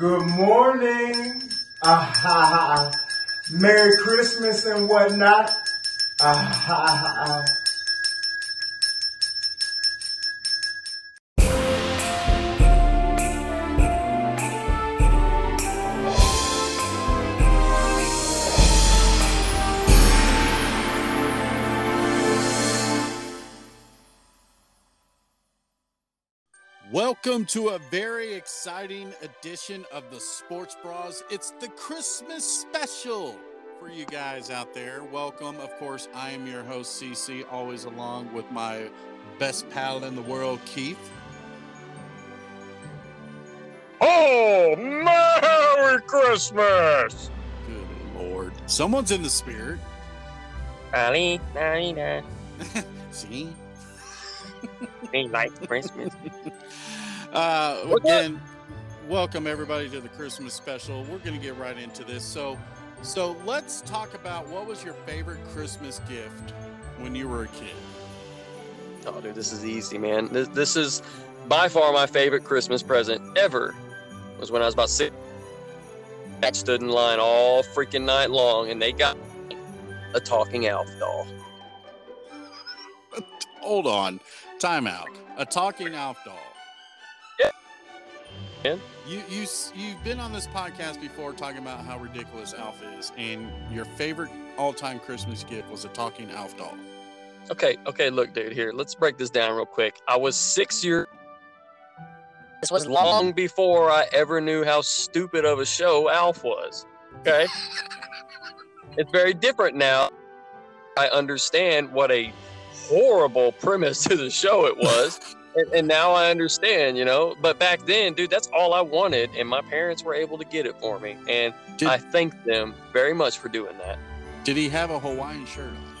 Good morning. Ah, ha, ha. Merry Christmas and whatnot. Ah, ha, ha. Welcome to a very exciting edition of the Sports Bras. It's the Christmas special for you guys out there. Welcome. Of course, I am your host, CC, always along with my best pal in the world, Keith. Oh, Merry Christmas! Good Lord. Someone's in the spirit. Ali, Ali, Ali. See? They like Christmas. Uh, again, welcome everybody to the Christmas special. We're going to get right into this. So, so let's talk about what was your favorite Christmas gift when you were a kid. Oh, dude, this is easy, man. This, this is by far my favorite Christmas present ever. Was when I was about six. I stood in line all freaking night long, and they got a talking elf doll. Hold on, time out. A talking elf doll. Yeah. Man. You you you've been on this podcast before talking about how ridiculous Alf is, and your favorite all-time Christmas gift was a talking Alf doll. Okay, okay, look, dude, here, let's break this down real quick. I was six years. This was long before I ever knew how stupid of a show Alf was. Okay? it's very different now. I understand what a horrible premise to the show it was. and, and now I understand, you know. But back then, dude, that's all I wanted. And my parents were able to get it for me. And Did, I thank them very much for doing that. did he have a Hawaiian shirt on?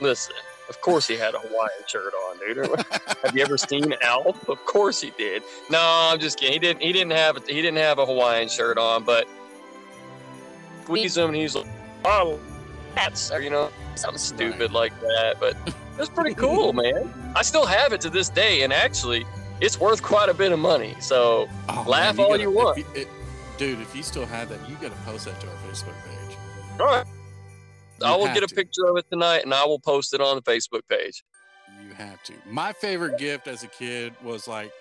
Listen, of course he had a Hawaiian shirt on, dude. have you ever seen Alf? Of course he did. No, I'm just kidding. He didn't. He didn't have. He didn't have a Hawaiian shirt on, but squeeze him, and he's like, "Oh, that's," or you know, something stupid like that. But it's pretty cool, man. I still have it to this day, and actually, it's worth quite a bit of money. So Oh, Laugh man, all gotta- you want. if it- dude. If you still have that, you got to post that to our Facebook page. all right, You I will get a to. picture of it tonight, and I will post it on the Facebook page. You have to. My favorite gift as a kid was like,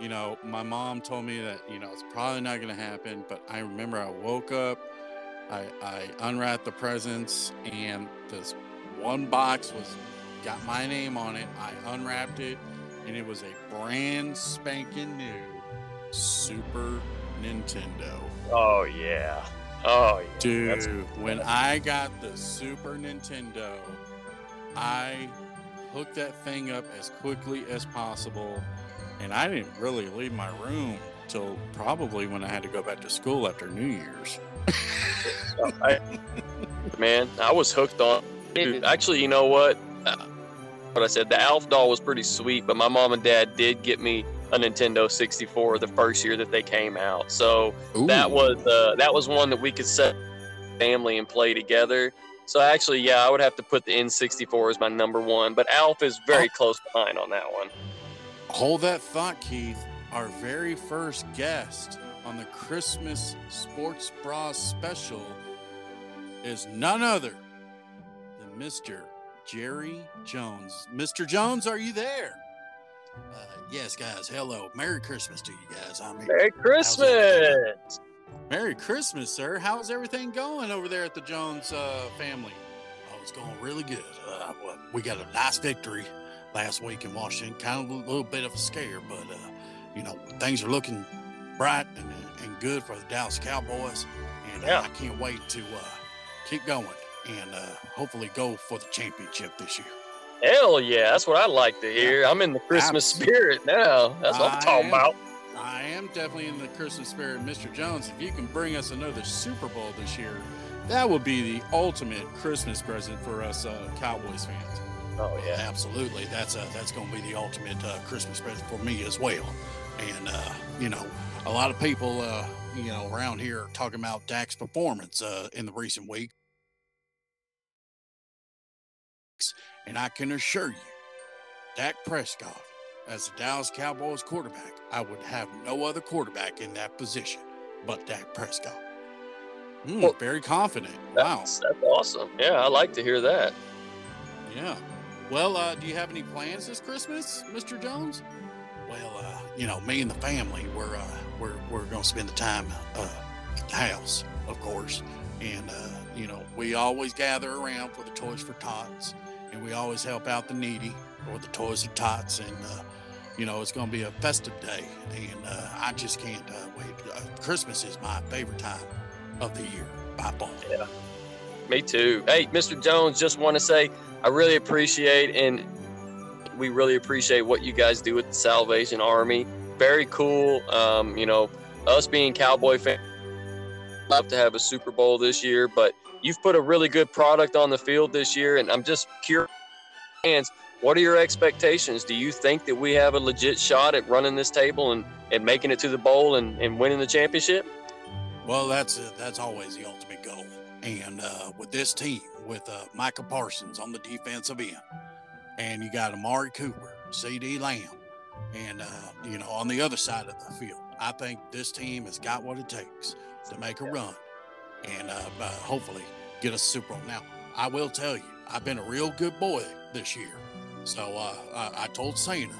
you know, my mom told me that, you know, it's probably not going to happen. But I remember I woke up, I, I unwrapped the presents, and this one box was got my name on it. I unwrapped it, and it was a brand spanking new Super Nintendo. Oh yeah. Oh yeah. Dude, That's- when I got the Super Nintendo, I hooked that thing up as quickly as possible. And I didn't really leave my room till probably when I had to go back to school after New Year's. I, man, I was hooked on. Dude, actually, you know what? Uh, what I said, the Alf doll was pretty sweet, but my mom and dad did get me a Nintendo 64 the first year that they came out. So that was uh, that was one that we could set family and play together. So actually, yeah, I would have to put the N64 as my number one, but Alf is very close behind on that one. Hold that thought, Keith. Our very first guest on the Christmas Sports Bra special is none other than Mr. Jerry Jones. Mr. Jones, are you there? Uh, yes, guys. Hello. Merry Christmas to you guys. I'm here. Merry Christmas! Merry Christmas, sir. How's everything going over there at the Jones uh, family? Oh, it's going really good. Uh, we got a nice victory last week in Washington. Kind of a little bit of a scare, but uh, you know things are looking bright and, and good for the Dallas Cowboys, and uh, Yeah. I can't wait to uh, keep going and uh, hopefully go for the championship this year. Hell yeah, that's what I like to hear. I'm in the Christmas Abs- spirit now. That's what I'm talking am. about. I am definitely in the Christmas spirit, Mr. Jones. If you can bring us another Super Bowl this year, that would be the ultimate Christmas present for us uh, Cowboys fans. Oh yeah. Absolutely, that's uh, that's going to be the ultimate uh, Christmas present for me as well. And uh, you know, a lot of people, uh, you know, around here are talking about Dak's performance uh, in the recent week, and I can assure you, Dak Prescott, as the Dallas Cowboys quarterback, I would have no other quarterback in that position but Dak Prescott. Mm, Well, very confident. Wow. That's, that's awesome. Yeah, I like to hear that. Yeah. Well, uh, do you have any plans this Christmas, Mr. Jones? Well, uh, you know, me and the family, we're uh, we're we're gonna spend the time uh, at the house, of course, and uh, you know, we always gather around for the Toys for Tots, and we always help out the needy or the Toys for Tots, and uh, you know, it's gonna be a festive day, and uh, I just can't uh, wait. Uh, Christmas is my favorite time of the year by far. Yeah, Me too. Hey, Mr. Jones, just want to say I really appreciate and we really appreciate what you guys do with the Salvation Army. Very cool. Um, you know, us being Cowboy fans, love to have a Super Bowl this year, but you've put a really good product on the field this year, and I'm just curious. What are your expectations? Do you think that we have a legit shot at running this table and, and making it to the bowl and, and winning the championship? Well, that's uh, that's always the ultimate goal. And uh, with this team, with uh, Micah Parsons on the defensive end, and you got Amari Cooper, CeeDee Lamb, and uh, you know on the other side of the field, I think this team has got what it takes to make a run, and uh, uh, hopefully get a Super Bowl. Now, I will tell you, I've been a real good boy this year. So uh, I, I told Santa,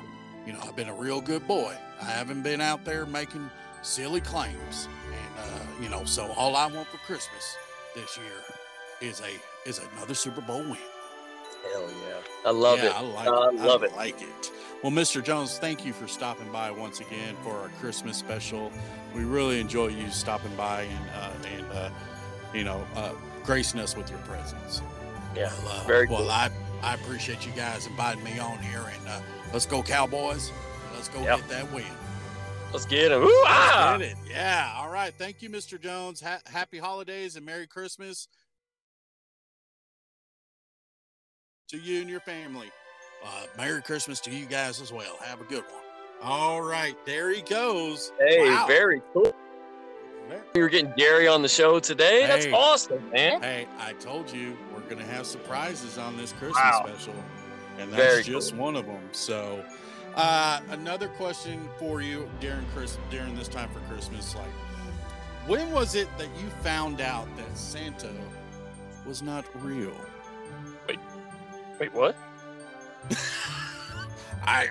you know, I've been a real good boy. I haven't been out there making silly claims, and uh, you know, so all I want for Christmas this year is a is another Super Bowl win. Hell yeah. I love yeah, it. I like I it. love I it. like it. Well, Mr. Jones, thank you for stopping by once again for our Christmas special. We really enjoy you stopping by and uh, and uh, you know uh, gracing us with your presence. Yeah, Well, uh, very well. cool. I I appreciate you guys inviting me on here, and uh, let's go Cowboys. Let's go Yep. get that win. Let's get him. Ooh, ah! Get it. Yeah. All right. Thank you, Mr. Jones. Ha- happy holidays and Merry Christmas to you and your family. Uh, Merry Christmas to you guys as well. Have a good one. All right. There he goes. Hey, Wow. very cool. Very- We were getting Gary on the show today. That's awesome, man. Hey, I told you we're going to have surprises on this Christmas Wow. special, and Very that's just one of them. So, uh, another question for you during Chris during this time for Christmas, like, when was it that you found out that Santa was not real? Wait, wait, what? I, I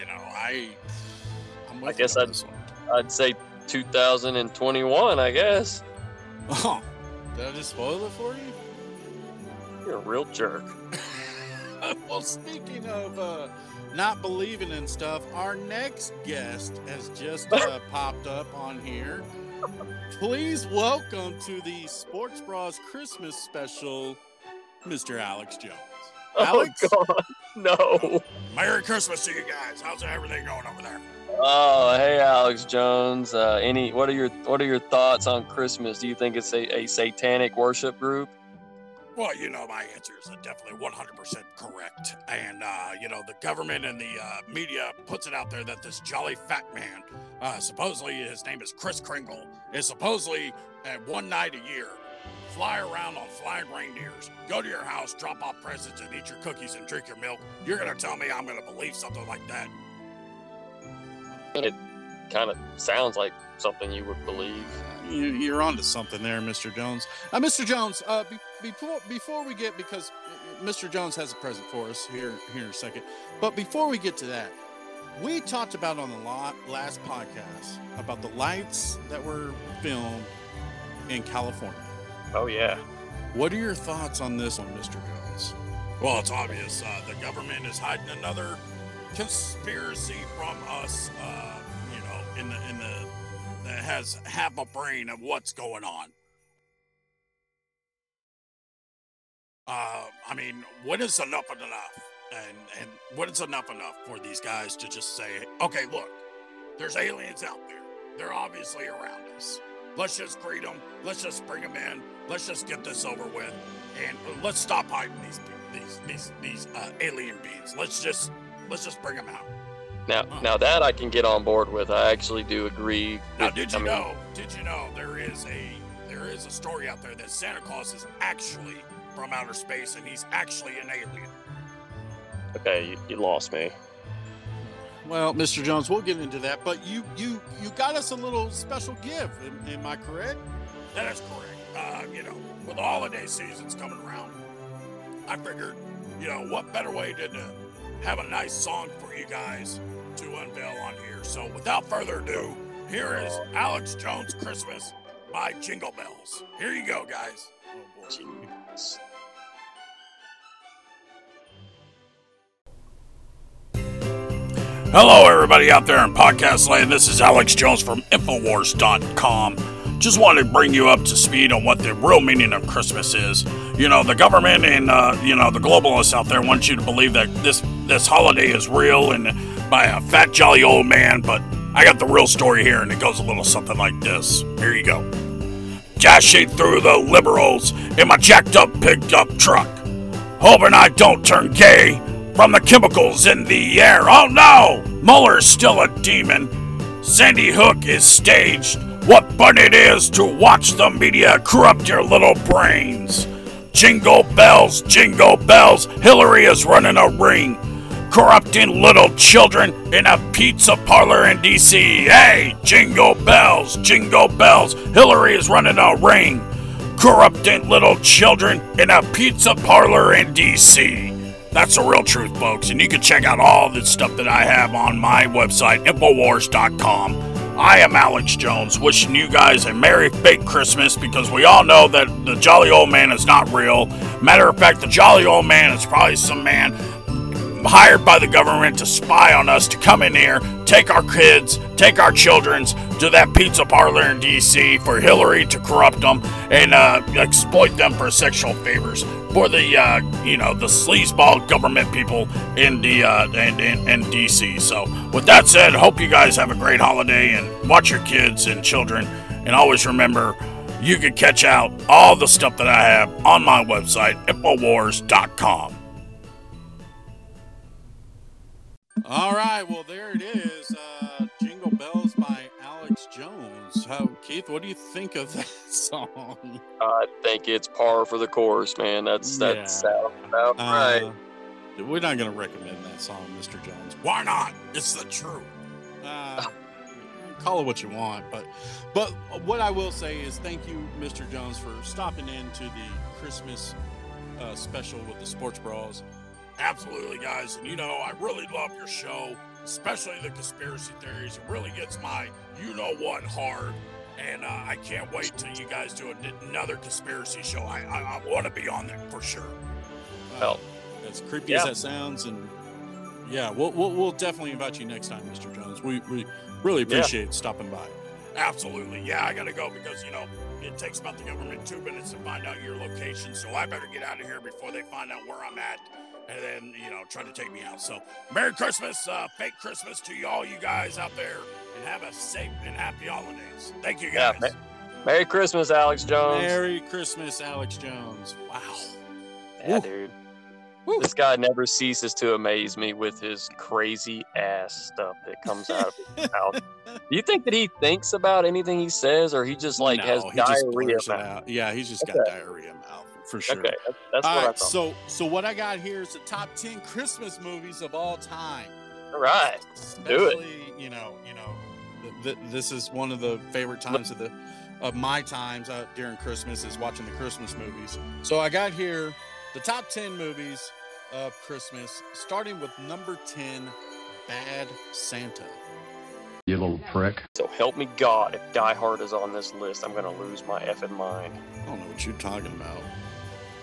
you know, I, I'm with I guess I'd- this one. I'd say 2021, I guess. Oh, did I just spoil it for you? You're a real jerk. well, speaking of uh, not believing in stuff, our next guest has just uh, popped up on here. Please welcome to the Sports Bras Christmas special, Mr. Alex Jones. Alex, Oh God, no. Merry Christmas to you guys. How's everything going over there? Oh, hey, Alex Jones. Uh, any? What are your What are your thoughts on Christmas? Do you think it's a, a satanic worship group? Well, you know, my answer is definitely 100% correct. And, uh, you know, the government and the uh, media puts it out there that this jolly fat man, uh, supposedly his name is Kris Kringle, is supposedly at one night a year fly around on flying reindeers, go to your house, drop off presents, and eat your cookies and drink your milk. You're going to tell me I'm going to believe something like that? It kind of sounds like something you would believe. You, you're onto something there, Mr. Jones. Uh, Mr. Jones, uh, be, before before we get because uh, Mr. Jones has a present for us here here in a second, but before we get to that, we talked about on the last podcast about the lights that were filmed in California. Oh yeah. What are your thoughts on this one, Mr. Jones? Well, it's obvious uh, the government is hiding another conspiracy from us. Uh, you know, in the in the that has half a brain of what's going on. Uh, I mean, when is enough enough? And and when is enough enough for these guys to just say, okay, look, there's aliens out there. They're obviously around us. Let's just greet them. Let's just bring them in. Let's just get this over with, and let's stop hiding these these these these uh, alien beings. Let's just let's just bring them out. Now, Huh. now that I can get on board with. I actually do agree. Now, with- did I you mean, know? Did you know there is a there is a story out there that Santa Claus is actually from outer space and he's actually an alien. Okay, you, you lost me. Well, Mr. Jones, we'll get into that. But you you you got us a little special gift. Am, am I correct? That is correct. Uh, you know, with the holiday seasons coming around, I figured, you know, what better way than to have a nice song for you guys to unveil on here. So, without further ado, here is Alex Jones Christmas by Jingle Bells. Here you go, guys. Oh. Hello, everybody out there in podcast land. This is Alex Jones from Infowars.com. Just wanted to bring you up to speed on what the real meaning of Christmas is. You know, the government and uh, you know the globalists out there want you to believe that this this holiday is real and by a fat jolly old man. But I got the real story here, and it goes a little something like this. Here you go. Dashing through the liberals in my jacked up picked up truck, hoping I don't turn gay from the chemicals in the air. Oh no! Mueller's still a demon. Sandy Hook is staged. What fun it is to watch the media corrupt your little brains. Jingle bells, jingle bells, Hillary is running a ring. Corrupting little children in a pizza parlor in DC. Hey, jingle bells, jingle bells, Hillary is running a ring. Corrupting little children in a pizza parlor in DC. That's the real truth, folks, and you can check out all the stuff that I have on my website, Infowars.com. I am Alex Jones, wishing you guys a Merry Fake Christmas because we all know that the Jolly Old Man is not real. Matter of fact, the Jolly Old Man is probably some man hired by the government to spy on us to come in here, take our kids, take our children's to that pizza parlor in D.C. for Hillary to corrupt them and uh, exploit them for sexual favors for the uh, you know the sleazeball government people in the uh, in, in, in D.C. So with that said, hope you guys have a great holiday and watch your kids and children, and always remember. You can catch out all the stuff that I have on my website, Infowars.com. All right. Well, there it is. Uh, Jingle Bells by Alex Jones. How, Keith, what do you think of that song? I think it's par for the course, man. That's Yeah. that sounds about right. Uh, we're not going to recommend that song, Mr. Jones. Why not? It's the truth. Uh, call it what you want, but but what I will say is thank you, Mr. Jones, for stopping in to the Christmas uh, special with the Sports Bras. Absolutely, guys. And you know, I really love your show, especially the conspiracy theories. It really gets my you know what hard. And uh, I can't wait till you guys do another conspiracy show. I, I, I want to be on there for sure. Uh, as creepy yeah. as that sounds, and yeah, we'll, we'll we'll definitely invite you next time, Mr. Jones. We we really Yeah. appreciate stopping by. Absolutely. Yeah, I got to go because, you know, it takes about the government two minutes to find out your location. So I better get out of here before they find out where I'm at and then, you know, try to take me out. So Merry Christmas, uh, fake Christmas to you all you guys out there and have a safe and happy holidays. Thank you Yeah, guys. Merry Christmas, Alex Jones. Merry Christmas, Alex Jones. Wow. yeah, Woo. dude. Woo. This guy never ceases to amaze me with his crazy ass stuff that comes out of his mouth. Do you think that he thinks about anything he says, or he just like has No, he diarrhea? blurs mouth? out. Yeah, he's just got diarrhea mouth for sure. Okay, that's, that's All what I thought. so so what I got here is the top ten Christmas movies of all time. All right, Do it. You know, you know, th- th- this is one of the favorite times of the of my times uh, during Christmas is watching the Christmas movies. So I got here the top ten movies of Christmas, starting with number ten, Bad Santa. You little prick. so help me God, if Die Hard is on this list, I'm gonna lose my effing mind. I don't know what you're talking about.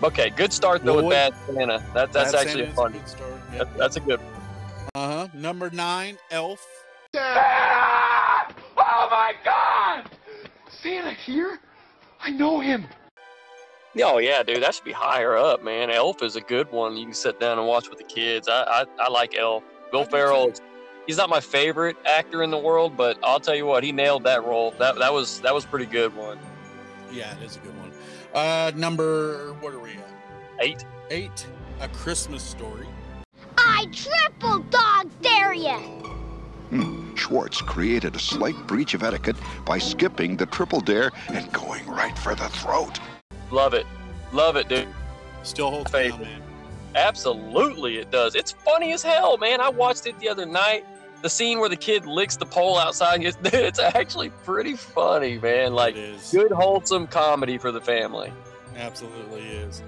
Okay, good start though Well, with Bad Santa. That, that's Bad actually Santa is fun. good start. That, that's a good. One. Uh huh. Number nine, Elf. Oh my God! Santa here? I know him. Oh yeah, dude, that should be higher up, man. Elf is a good one. You can sit down and watch with the kids. I I, I like Elf. Bill I do Ferrell. is- He's not my favorite actor in the world, but I'll tell you what, he nailed that role. That that was that was a pretty good one. Yeah, it is a good one. Uh, number what are we at? Eight. Eight, A Christmas Story. I triple dog dare ya! Schwartz created a slight breach of etiquette by skipping the triple dare and going right for the throat. Love it, love it, dude. Still holds Favorite. down, man. Absolutely, it does. It's funny as hell, man. I watched it the other night. The scene where the kid licks the pole outside. gets- It's actually pretty funny, man. Like good wholesome comedy for the family. Absolutely is.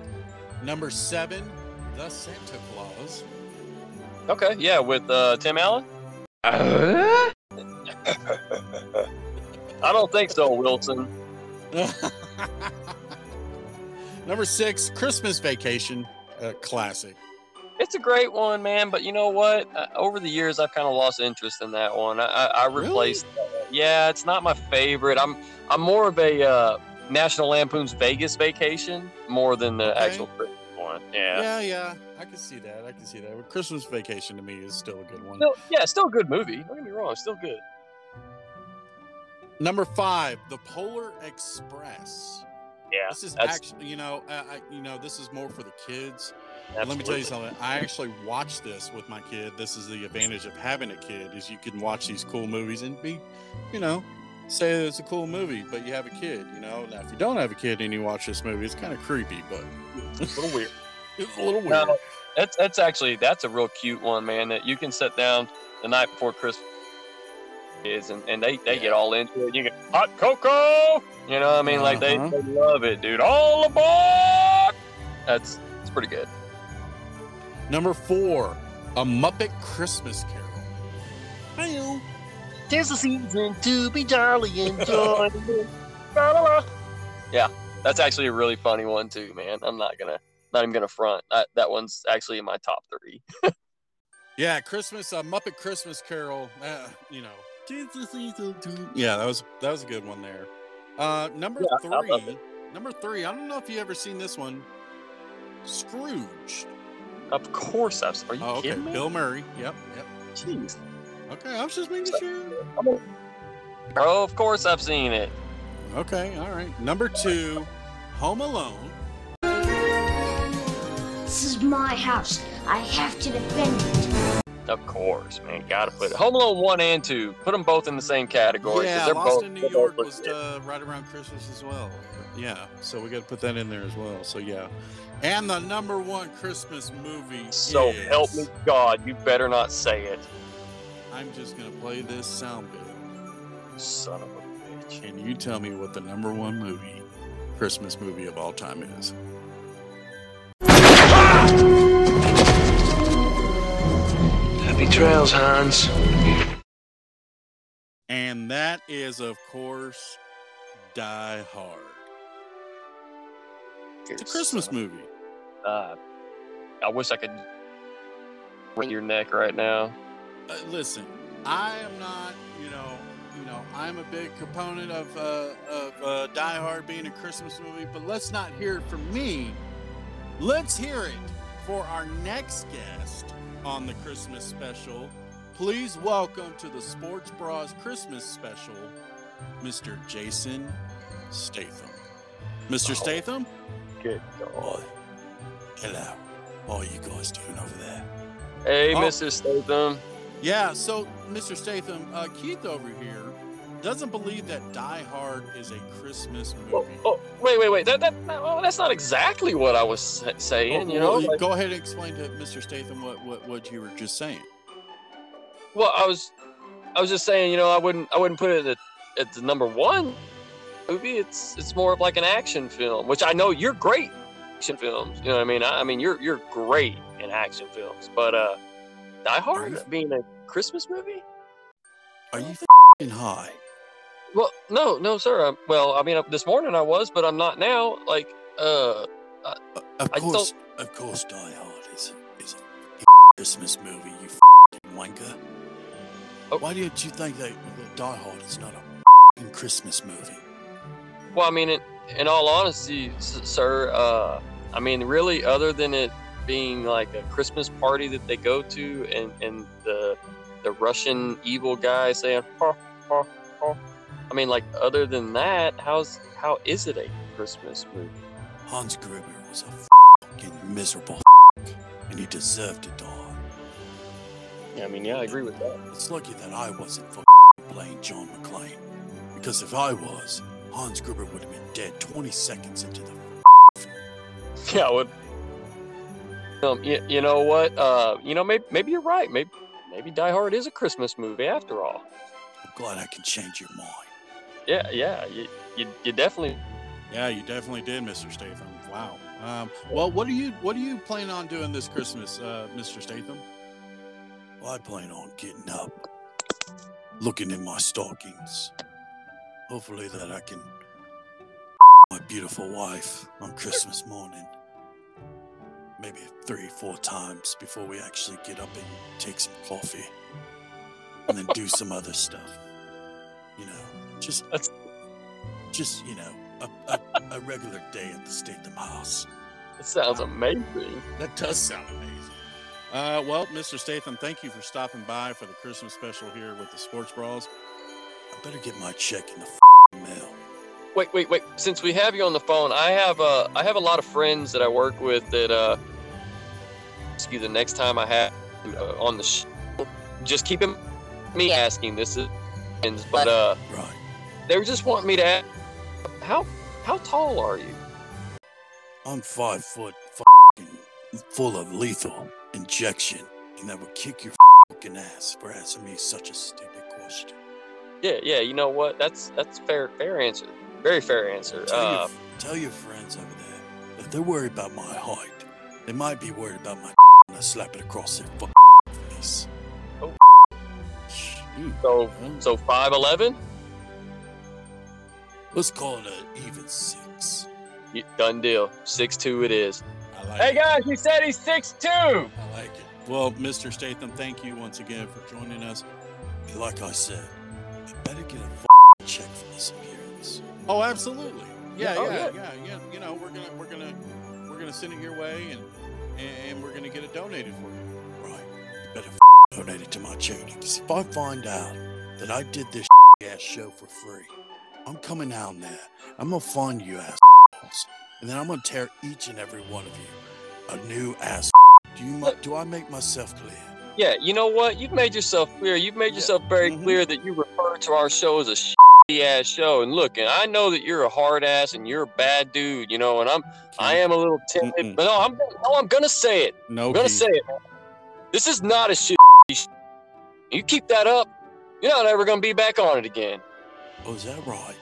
Number seven, The Santa Claus. Okay, yeah, with uh, Tim Allen. I don't think so, Wilson. Number six, Christmas Vacation. Uh, classic. It's a great one, man. But you know what? Uh, over the years, I've kind of lost interest in that one. I, I, I Really? replaced. Yeah, it's not my favorite. I'm I'm more of a uh, National Lampoon's Vegas Vacation more than the Okay. actual Christmas one. Yeah. Yeah, yeah. I can see that. I can see that. But Christmas Vacation to me is still a good one. Still, yeah, still a good movie. Don't get me wrong, still good. Number five, The Polar Express. Yeah, This is actually, you know, I, I, you know, this is more for the kids. And Let me tell you something. I actually watched this with my kid. This is the advantage of having a kid is you can watch these cool movies and be, you know, say that it's a cool movie, but you have a kid. You know, now if you don't have a kid and you watch this movie, it's kind of creepy, but It's a little weird. it's a little weird. No, that's that's actually that's a real cute one, man. That you can sit down the night before Christmas is, and, and they they Yeah. get all into it. You get hot cocoa. You know, what I mean, like they, Uh-huh. they love it, dude. All aboard! That's it's pretty good. Number four, A Muppet Christmas Carol. Hi-yo. There's a season to be jolly and joy. yeah, that's actually a really funny one too, man. I'm not gonna not even gonna front. That that one's actually in my top three. Yeah, Christmas, uh, Muppet Christmas Carol. Uh, you know, yeah, that was that was a good one there. Uh, number Yeah, three, number three. I don't know if you ever seen this one. Scrooge. Of course, I've. Are you Oh, okay. kidding me? Bill Murray. Yep, yep. Jeez. Okay, I was just making sure. Oh, of course I've seen it. Okay, all right. Number two, Home Alone. This is my house. I have to defend it. Of course, man. Gotta put it. Home Alone 1 and 2. Put them both in the same category. 'cause Yeah, they're Lost both, in New York was uh, right around Christmas as well. Yeah, so we got to put that in there as well. So yeah, and the number one Christmas movie. So is- help me God, you better not say it. I'm just gonna play this sound bit, Son of a bitch. Can you tell me what the number one movie, Christmas movie of all time is. Happy trails, Hans. And that is, of course, Die Hard. It's a Christmas movie. Uh, I wish I could wring your neck right now. Uh, listen, I am not, you know, you know, I'm a big component of uh, of uh, Die Hard being a Christmas movie, but let's not hear it from me. Let's hear it for our next guest on the Christmas special. Please welcome to the Sports Bras Christmas special, Mr. Jason Statham. Mr. Statham? Good God. Hello. How are you guys doing over there? Hey, Oh. Mr. Statham. Yeah, so Mr. Statham, uh, Keith over here doesn't believe that Die Hard is a Christmas Oh, movie. oh, wait, wait, wait. That, that, that- oh, that's not exactly what I was sa- saying, you know? Oh, Well, Like, go ahead and explain to Mr. Statham what, what, what you were just saying. well, I was, I was just saying, you know, I wouldn't, I wouldn't put it at, at the number one movie. It's, it's more of like an action film, which I know you're great in action films. You know what I mean? I, I mean, you're, you're great in action films, but uh, Die Hard you- being a Christmas movie? Are you fing high? Well, no, no, sir. Um, well, I mean, uh, this morning I was, but I'm not now. Like, uh, Uh, of I course, of course, Die Hard is a, is a Christmas movie. You f***ing wanker. Oh. Why don't you think that, that Die Hard is not a Christmas movie? Well, I mean, in, in all honesty, s- sir, uh, I mean, really, other than it being like a Christmas party that they go to, and and the the Russian evil guy saying, ha, ha, ha. I mean, like, other than that, how's how is it a Christmas movie? Hans Gruber was a fucking miserable f- and he deserved to die. Yeah, I mean, yeah, I agree with that. It's lucky that I wasn't fucking playing John McClane. Because if I was, Hans Gruber would have been dead 20 seconds into the Yeah, I would. Um, you, you know what? Uh, you know, maybe maybe you're right. Maybe maybe Die Hard is a Christmas movie after all. I'm glad I can change your mind. Yeah, yeah, you, you, you definitely. Yeah, you definitely did, Mr. Statham. Wow. Um, well, what are you what are you planning on doing this Christmas, uh, Mr. Statham? Well, I plan on getting up, looking in my stockings. Hopefully that I can my beautiful wife on Christmas morning. Maybe three, four times before we actually get up and take some coffee. And then do some other stuff. You know, just That's- just, you know, a, a, a regular day at the Statham house. That sounds amazing. That does sound amazing. Uh, well, Mr. Statham, thank you for stopping by for the Christmas special here with the Sports Bras. I better get my check in the f***ing mail. Wait, wait, wait. Since we have you on the phone, I have uh, I have a lot of friends that I work with that uh, ask you the next time I have uh, on the show. Just keep him me asking this is, but uh, Right. they were just wanting me to ask, how how tall are you? I'm five foot fing full of lethal injection, and that would kick your fucking ass for asking me such a stupid question. Yeah, yeah. You know what? That's that's fair fair answer. Very fair answer. Tell, Uh, your, tell your friends over there if they're worried about my height, they might be worried about my and I slap it across their fucking face. Shoot. so so five eleven. Let's call it an even six. Done deal. Six two it is. I like Hey it. guys, he said he's six two. I like it. Well, Mr. Statham, thank you once again for joining us. Like I said, I better get a check for this appearance. Oh, absolutely. Yeah, Oh, yeah, yeah. yeah, yeah. You know, we're gonna we're gonna we're gonna send it your way, and and we're gonna get it donated for you. Right. You better f- donate it to my charity. Because if I find out that I did this ass show for free, I'm coming down there. I'm going to find you assholes. And then I'm going to tear each and every one of you a new ass. Do you? mi- Do I make myself clear? Yeah, you know what? You've made yourself clear. You've made yourself very Mhm. clear that you refer to our show as a shitty ass show. And look, and I know that you're a hard ass and you're a bad dude, you know. And I'm, I am a little timid, Mm-mm. but no, I'm, no, I'm gonna say it. No, I'm gonna Keith. say it. This is not a shit. You keep that up, you're not ever gonna be back on it again. Oh, is that right?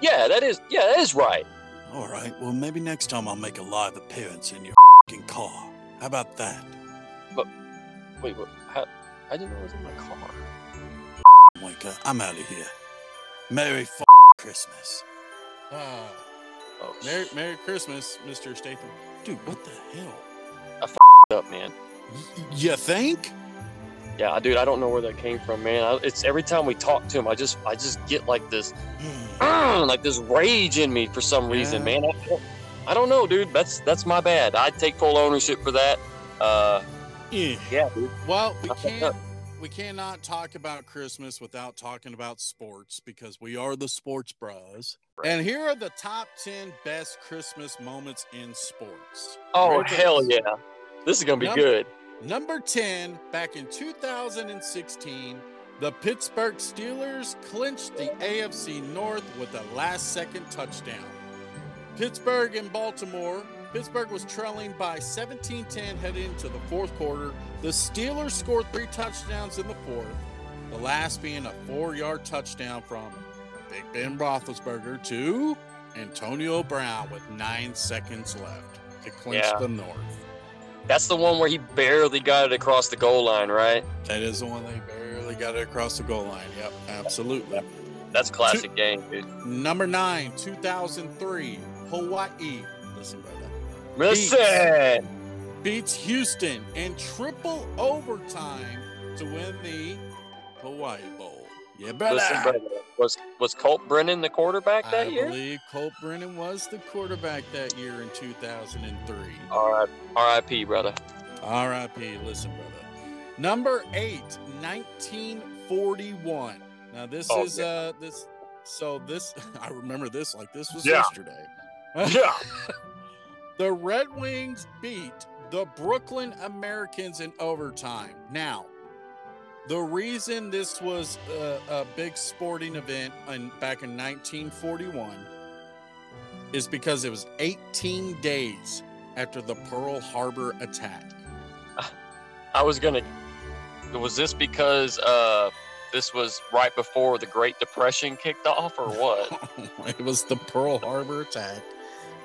Yeah, that is. Yeah, that is right. All right. Well, maybe next time I'll make a live appearance in your car. How about that? Wait, what? How? I didn't know it was in my car. Wanker, I'm out of here. Merry f- Christmas. Ah, Oh, Merry Merry Christmas, Mr. Statham. Dude, what the hell? I up, man. Y- you think? Yeah, dude, I don't know where that came from, man. I, it's every time we talk to him, I just, I just get like this, like this rage in me for some reason, Yeah. man. I don't, I don't know, dude. That's that's my bad. I take full ownership for that. Uh, Yeah. yeah, dude. Well, we can't. We cannot talk about Christmas without talking about sports because we are the sports bros. Right. And here are the top 10 best Christmas moments in sports. Oh Ready hell yeah, this is gonna be Yep. good. Number 10, back in 2016, the Pittsburgh Steelers clinched the AFC North with a last second touchdown. Pittsburgh and Baltimore. Pittsburgh was trailing by 17 10 heading into the fourth quarter. The Steelers scored three touchdowns in the fourth, the last being a four yard touchdown from Big Ben Roethlisberger to Antonio Brown with nine seconds left to clinch Yeah. the North. That's the one where he barely got it across the goal line, right? That is the one they barely got it across the goal line. Yep, absolutely. That's classic game, dude. Number nine, 2003, Hawaii. Listen, brother. Listen, Beats Houston in triple overtime to win the Hawaii Bowl. Yeah, brother. listen, brother. Was was Colt Brennan the quarterback that I year? I believe Colt Brennan was the quarterback that year in 2003. All right, R.I.P. brother. R.I.P. Listen, brother. Number eight, 1941. Now this Oh, is uh this. So this I remember this like this was Yeah. yesterday. Yeah. The Red Wings beat the Brooklyn Americans in overtime. Now, the reason this was a, a big sporting event in, back in 1941 is because it was 18 days after the Pearl Harbor attack. I was gonna, was this because uh, this was right before the Great Depression kicked off, or what? it was the Pearl Harbor attack.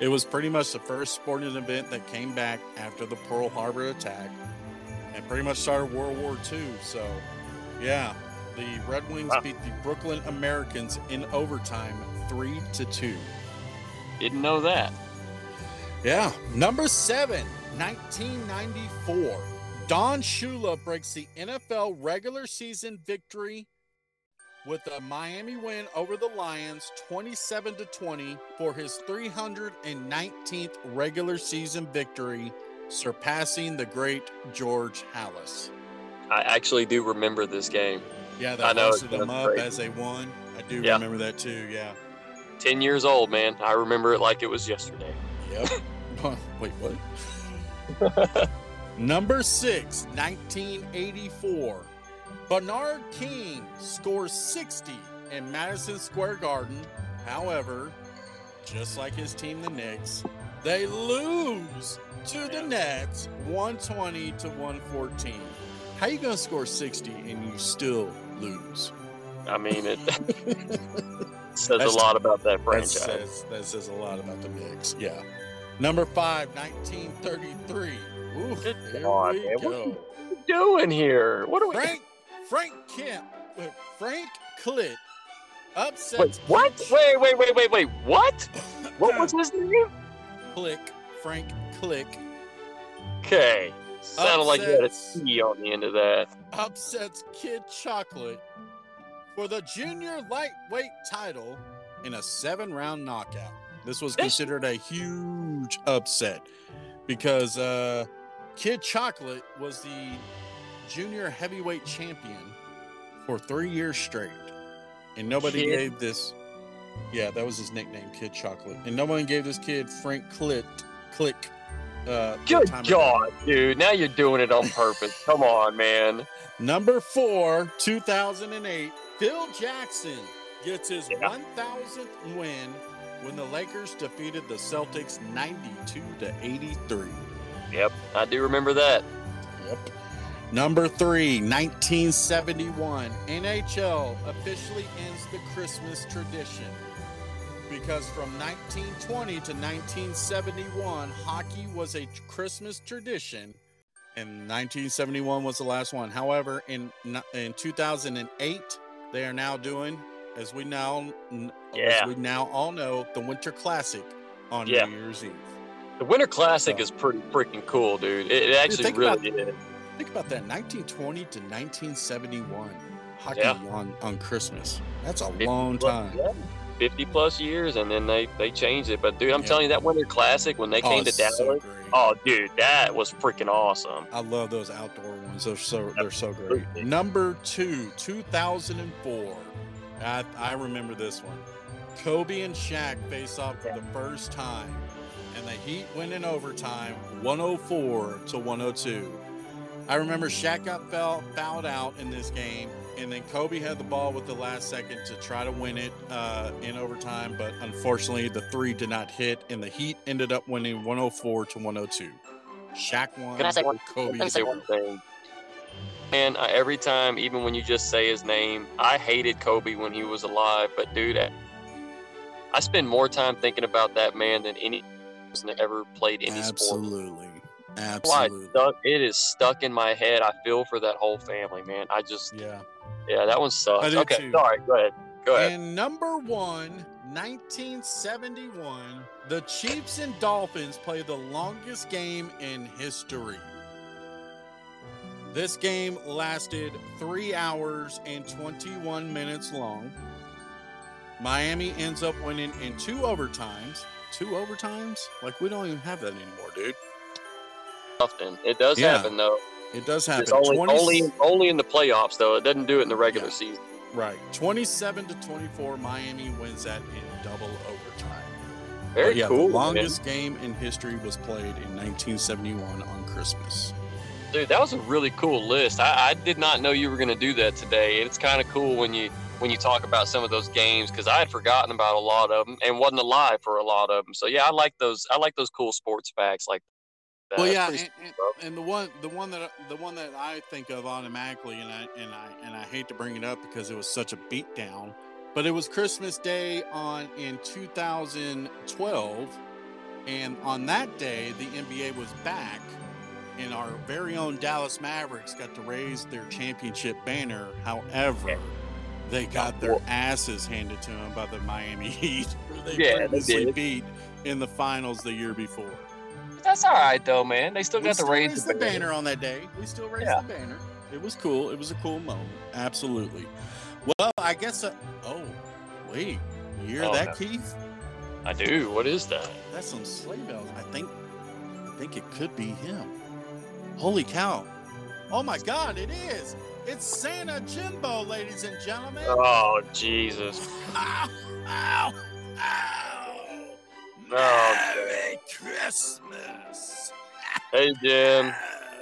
It was pretty much the first sporting event that came back after the Pearl Harbor attack and pretty much started World War II. So, yeah, the Red Wings Wow. beat the Brooklyn Americans in overtime 3 to 2. Didn't know that. Yeah. Number seven, 1994. Don Shula breaks the NFL regular season victory with a Miami win over the Lions 27 to 20 for his 319th regular season victory, surpassing the great George Halas. I actually do remember this game. Yeah, I that know, hosted them up crazy. as they won. I do Yeah. remember that too. Yeah. 10 years old, man. I remember it like it was yesterday. Yep. Wait, what? Number six, 1984. Bernard King scores 60 in Madison Square Garden. However, just like his team, the Knicks, they lose to the Nets 120 to 114. How you gonna score 60 and you still lose? I mean, it says That's- a lot about that That franchise. says, that says a lot about the Knicks. Yeah. Number five, 1933. Ooh, Good here God, we man. What go. doing here? What are we? Frank Frank Kemp, uh, Frank Clitt Wait, upsets what? Wait, wait, wait, wait, wait. What? What was his name? Klick, Frank Klick Okay. Sounded like you had a C on the end of that. upsets Kid Chocolate for the junior lightweight title in a seven round knockout. This was considered a huge upset because uh, Kid Chocolate was the junior heavyweight champion for three years straight. And nobody Kid- gave this, yeah, that was his nickname, Kid Chocolate. And no one gave this kid Frank Clit, Klick. Uh, Good time God, dude. Now you're doing it on purpose. Come on, man. Number four, 2008, Phil Jackson gets his Yeah. 1000th win when the Lakers defeated the Celtics 92 to 83. Yep, I do remember that. Yep. Number three, 1971, NHL officially ends the Christmas tradition. Because from 1920 to 1971, hockey was a Christmas tradition, and 1971 was the last one. However, in in 2008, they are now doing, as we now Yeah. as we now all know, the Winter Classic on Yeah. New Year's Eve. The Winter Classic So- is pretty freaking cool, dude. It, it actually think really about- is. Think about that, 1920 to 1971, hockey Yeah. on, on Christmas. That's a 50 long plus- time. yeah, 50 plus years, and then they, they changed it. But, dude, I'm Yeah. telling you, that Winter Classic, when they Oh, came to Dallas, so oh, dude, that was freaking awesome. I love those outdoor ones. They're so they're so great. Number two, 2004. I, I remember this one. Kobe and Shaq face off for the first time, and the Heat win in overtime, 104 to 102. I remember Shaq got foul, fouled out in this game, and then Kobe had the ball with the last second to try to win it uh, in overtime, but unfortunately the three did not hit, and the Heat ended up winning 104 to 102. Shaq won. Can I say one- Kobe Let me say one thing. Man, I, every time, even when you just say his name, I hated Kobe when he was alive. But dude, I, I spend more time thinking about that man than any person that ever played any sport. Absolutely. Absolutely. stuck, it is stuck in my head. I feel for that whole family, man. I just, Yeah. yeah, that one sucks. Okay, too. sorry. Go ahead. Go ahead. And number one, 1971, the Chiefs and Dolphins play the longest game in history. This game lasted three hours and 21 minutes long. Miami ends up winning in two overtimes. Two overtimes? Like, we don't even have that anymore, dude. Often it does Yeah. happen though. It does happen. It's only, 20 only only in the playoffs though. It doesn't do it in the regular Yeah. season. Right. 27 to 24, Miami wins that in double overtime. Very But yeah, cool. The man. longest game in history was played in 1971 on Christmas. Dude, that was a really cool list. I, I did not know you were going to do that today. It's kind of cool when you when you talk about some of those games because I had forgotten about a lot of them and wasn't alive for a lot of them. So yeah, I like those. I like those cool sports facts. Like. Well, yeah, and, and, and the one, the one that, the one that I think of automatically, and I and I and I hate to bring it up because it was such a beatdown, but it was Christmas Day on in 2012, and on that day the NBA was back, and our very own Dallas Mavericks got to raise their championship banner. However. They got their asses handed to them by the Miami Heat, who they Yeah, did. beat in the finals the year before. That's all right though, man. They still We got still to raise the the banner. banner on that day. We still raised Yeah. the banner. It was cool. It was a cool moment. Absolutely. Well, I guess. Uh, oh, wait. You hear Oh, that, no. Keith? I do. What is that? That's some sleigh bells. I think. I think it could be him. Holy cow! Oh my God! It is. It's Santa Jimbo, ladies and gentlemen. Oh Jesus! Ow! Ow! Ow! Oh, Merry Christmas! Hey Jim,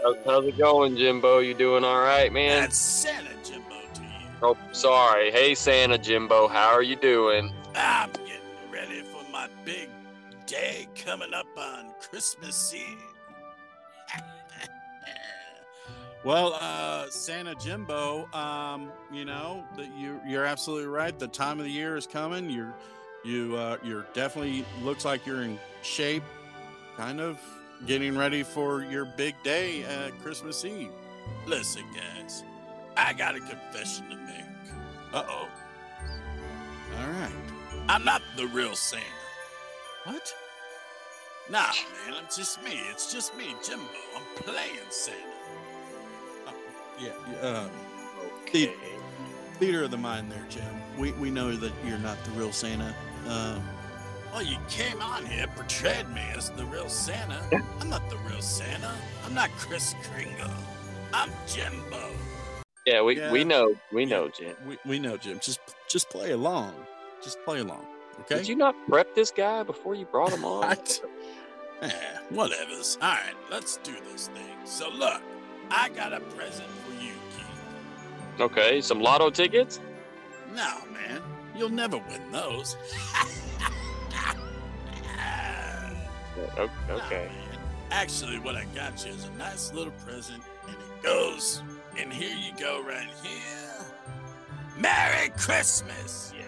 how's, how's it going, Jimbo? You doing all right, man? That's Santa Jimbo to you. Oh, sorry. Hey Santa Jimbo, how are you doing? I'm getting ready for my big day coming up on Christmas Eve. well, uh, Santa Jimbo, um, you know that you you're absolutely right. The time of the year is coming. You're you uh, you're definitely looks like you're in shape, kind of getting ready for your big day, at Christmas Eve. Listen, guys, I got a confession to make. Uh oh. All right. I'm not the real Santa. What? Nah, man, I'm just me. It's just me, Jimbo. I'm playing Santa. Uh, yeah, yeah, um, the- theater of the mind there, Jim. We, we know that you're not the real Santa. Um, well, you came on here, portrayed me as the real Santa. I'm not the real Santa. I'm not Kris Kringle. I'm Jimbo. Yeah, we, Yeah. we know we Yeah. know, Jim. We, we know, Jim. Just just play along. Just play along. Okay. Did you not prep this guy before you brought him on? What? Eh, whatever's. All right, let's do this thing. So look, I got a present for you, Keith. Okay, some lotto tickets. No, man, you'll never win those. Nah, Okay. man. Actually, what I got you is a nice little present, and it goes. And here you go, right here. Merry Christmas, you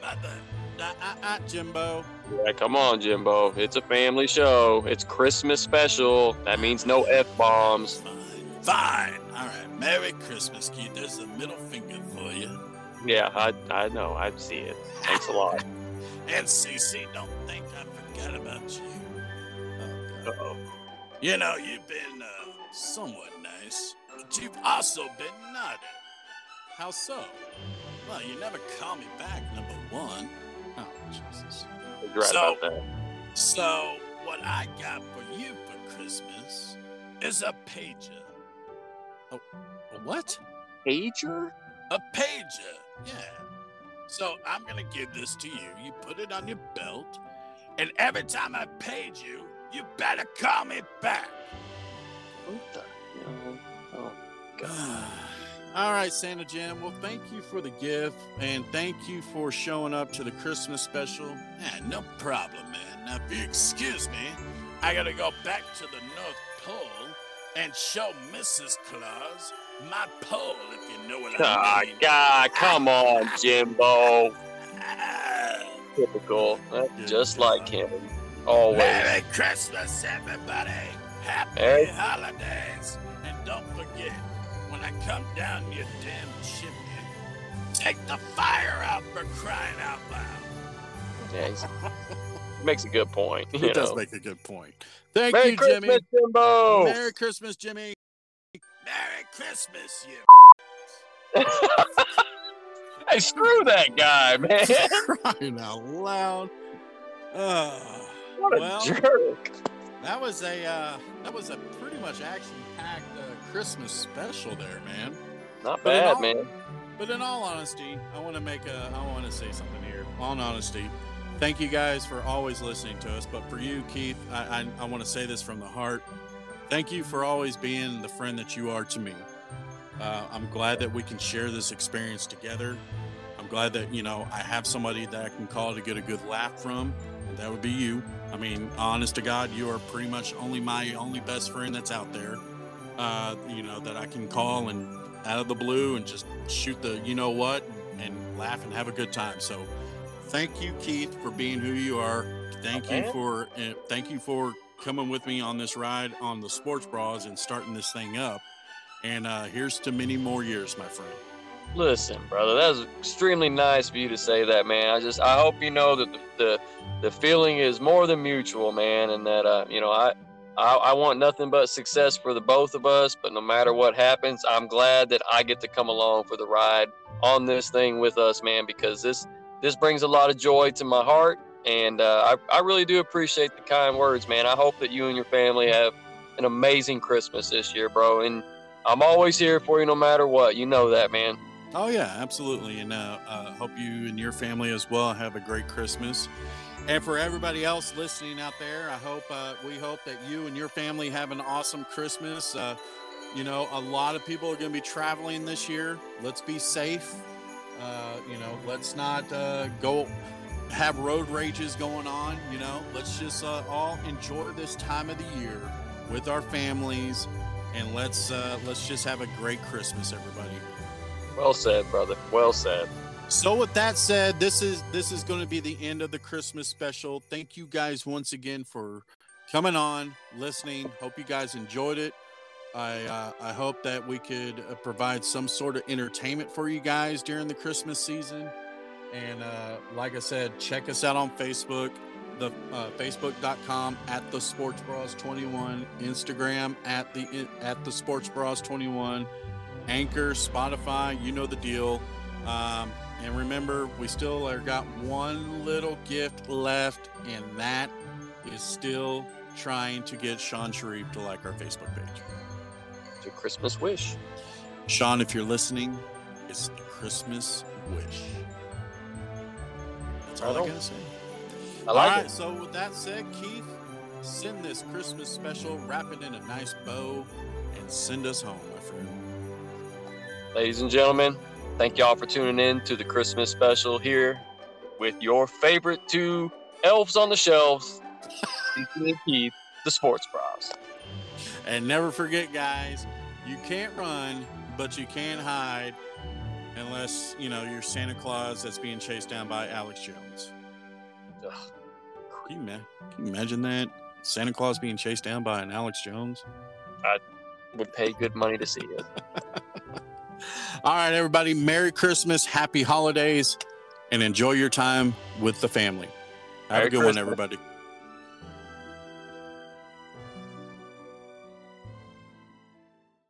mother. Uh, uh, uh, Jimbo. Yeah, come on, Jimbo. It's a family show. It's Christmas special. That means no f bombs. Fine. Fine. All right. Merry Christmas, Keith. There's a middle finger for you. Yeah, I I know. I see it. Thanks a lot. And Cece, don't think I forgot about you. God. Uh-oh. You know, you've been uh, somewhat nice, but you've also been naughty. How so? Well, you never call me back, number one. Oh, Jesus. He's right So- about that. So, what I got for you for Christmas is a pager. Oh, a what? Pager? A pager, yeah. So I'm gonna give this to you. You put it on your belt, and every time I page you, you better call me back. What the hell? Oh, God. All right, Santa Jim. Well, thank you for the gift, and thank you for showing up to the Christmas special. Yeah, no problem, man. Now, if you excuse me, I gotta go back to the North Pole and show Mrs. Claus my pole, if you know what Ah, I mean. Oh, God, come on, Jimbo. Ah. Typical. Good just job. like him. Always. Merry Christmas, everybody. Happy Merry- holidays. And don't forget, when I come down your damn chimney, take the fire out for crying out loud. Yeah, makes a good point. He You does know. make a good point. Thank Merry you, Christmas, Jimmy. Jimbo. Merry Christmas, Jimmy. Merry Christmas, you. hey, screw that guy, man. crying out loud. Uh, What a Well- jerk. that was a uh, that was a pretty much action-packed uh, Christmas special there, man. Not But bad, all- man. But in all honesty, I want to make a, I want to say something here. All in honesty, thank you guys for always listening to us. But for you, Keith, I, I, I want to say this from the heart. Thank you for always being the friend that you are to me. Uh, I'm glad that we can share this experience together. I'm glad that, you know, I have somebody that I can call to get a good laugh from. That would be you. I mean, honest to God, you are pretty much only my only best friend that's out there. Uh, you know that I can call and out of the blue and just shoot the you know what and laugh and have a good time. So, thank you, Keith, for being who you are. Thank you for uh, thank you for coming with me on this ride on the sports bras and starting this thing up. And uh, here's to many more years, my friend. Listen, brother, that was extremely nice of you to say that, man. I just I hope you know that the the, the feeling is more than mutual, man, and that uh, you know, I, I I want nothing but success for the both of us, but no matter what happens, I'm glad that I get to come along for the ride on this thing with us, man, because this this brings a lot of joy to my heart and uh, I, I really do appreciate the kind words, man. I hope that you and your family have an amazing Christmas this year, bro. And I'm always here for you no matter what. You know that, man. Oh yeah, absolutely, and uh, uh, hope you and your family as well have a great Christmas. And for everybody else listening out there, I hope uh, we hope that you and your family have an awesome Christmas. Uh, you know, a lot of people are going to be traveling this year. Let's be safe. Uh, you know, let's not uh, go have road rages going on. You know, let's just uh, all enjoy this time of the year with our families, and let's uh, let's just have a great Christmas, everybody. Well said, brother. Well said. So with that said, this is this is going to be the end of the Christmas special. Thank you guys once again for coming on, listening. Hope you guys enjoyed it. I uh, I hope that we could uh, provide some sort of entertainment for you guys during the Christmas season. And uh, like I said, check us out on Facebook, the uh, facebook.com at the Sports Bras 21, Instagram at the at the Sports Bras 21, Anchor, Spotify, you know the deal. Um, and remember, we still are got one little gift left, and that is still trying to get Sean Sharif to like our Facebook page. It's a Christmas wish. Sean, if you're listening, it's the Christmas wish. That's all I, on. gotta say. I like all right, it. so with that said, Keith, send this Christmas special, wrap it in a nice bow, and send us home. Ladies and gentlemen, thank y'all for tuning in to the Christmas special here with your favorite two elves on the shelves, Keith, the Sports Bros. And never forget, guys, you can't run, but you can hide, unless you know you're Santa Claus that's being chased down by Alex Jones. Ugh. Can you, can you imagine that? Santa Claus being chased down by an Alex Jones? I would pay good money to see it. All right, everybody. Merry Christmas, happy holidays, and enjoy your time with the family. Have Merry a good one, everybody.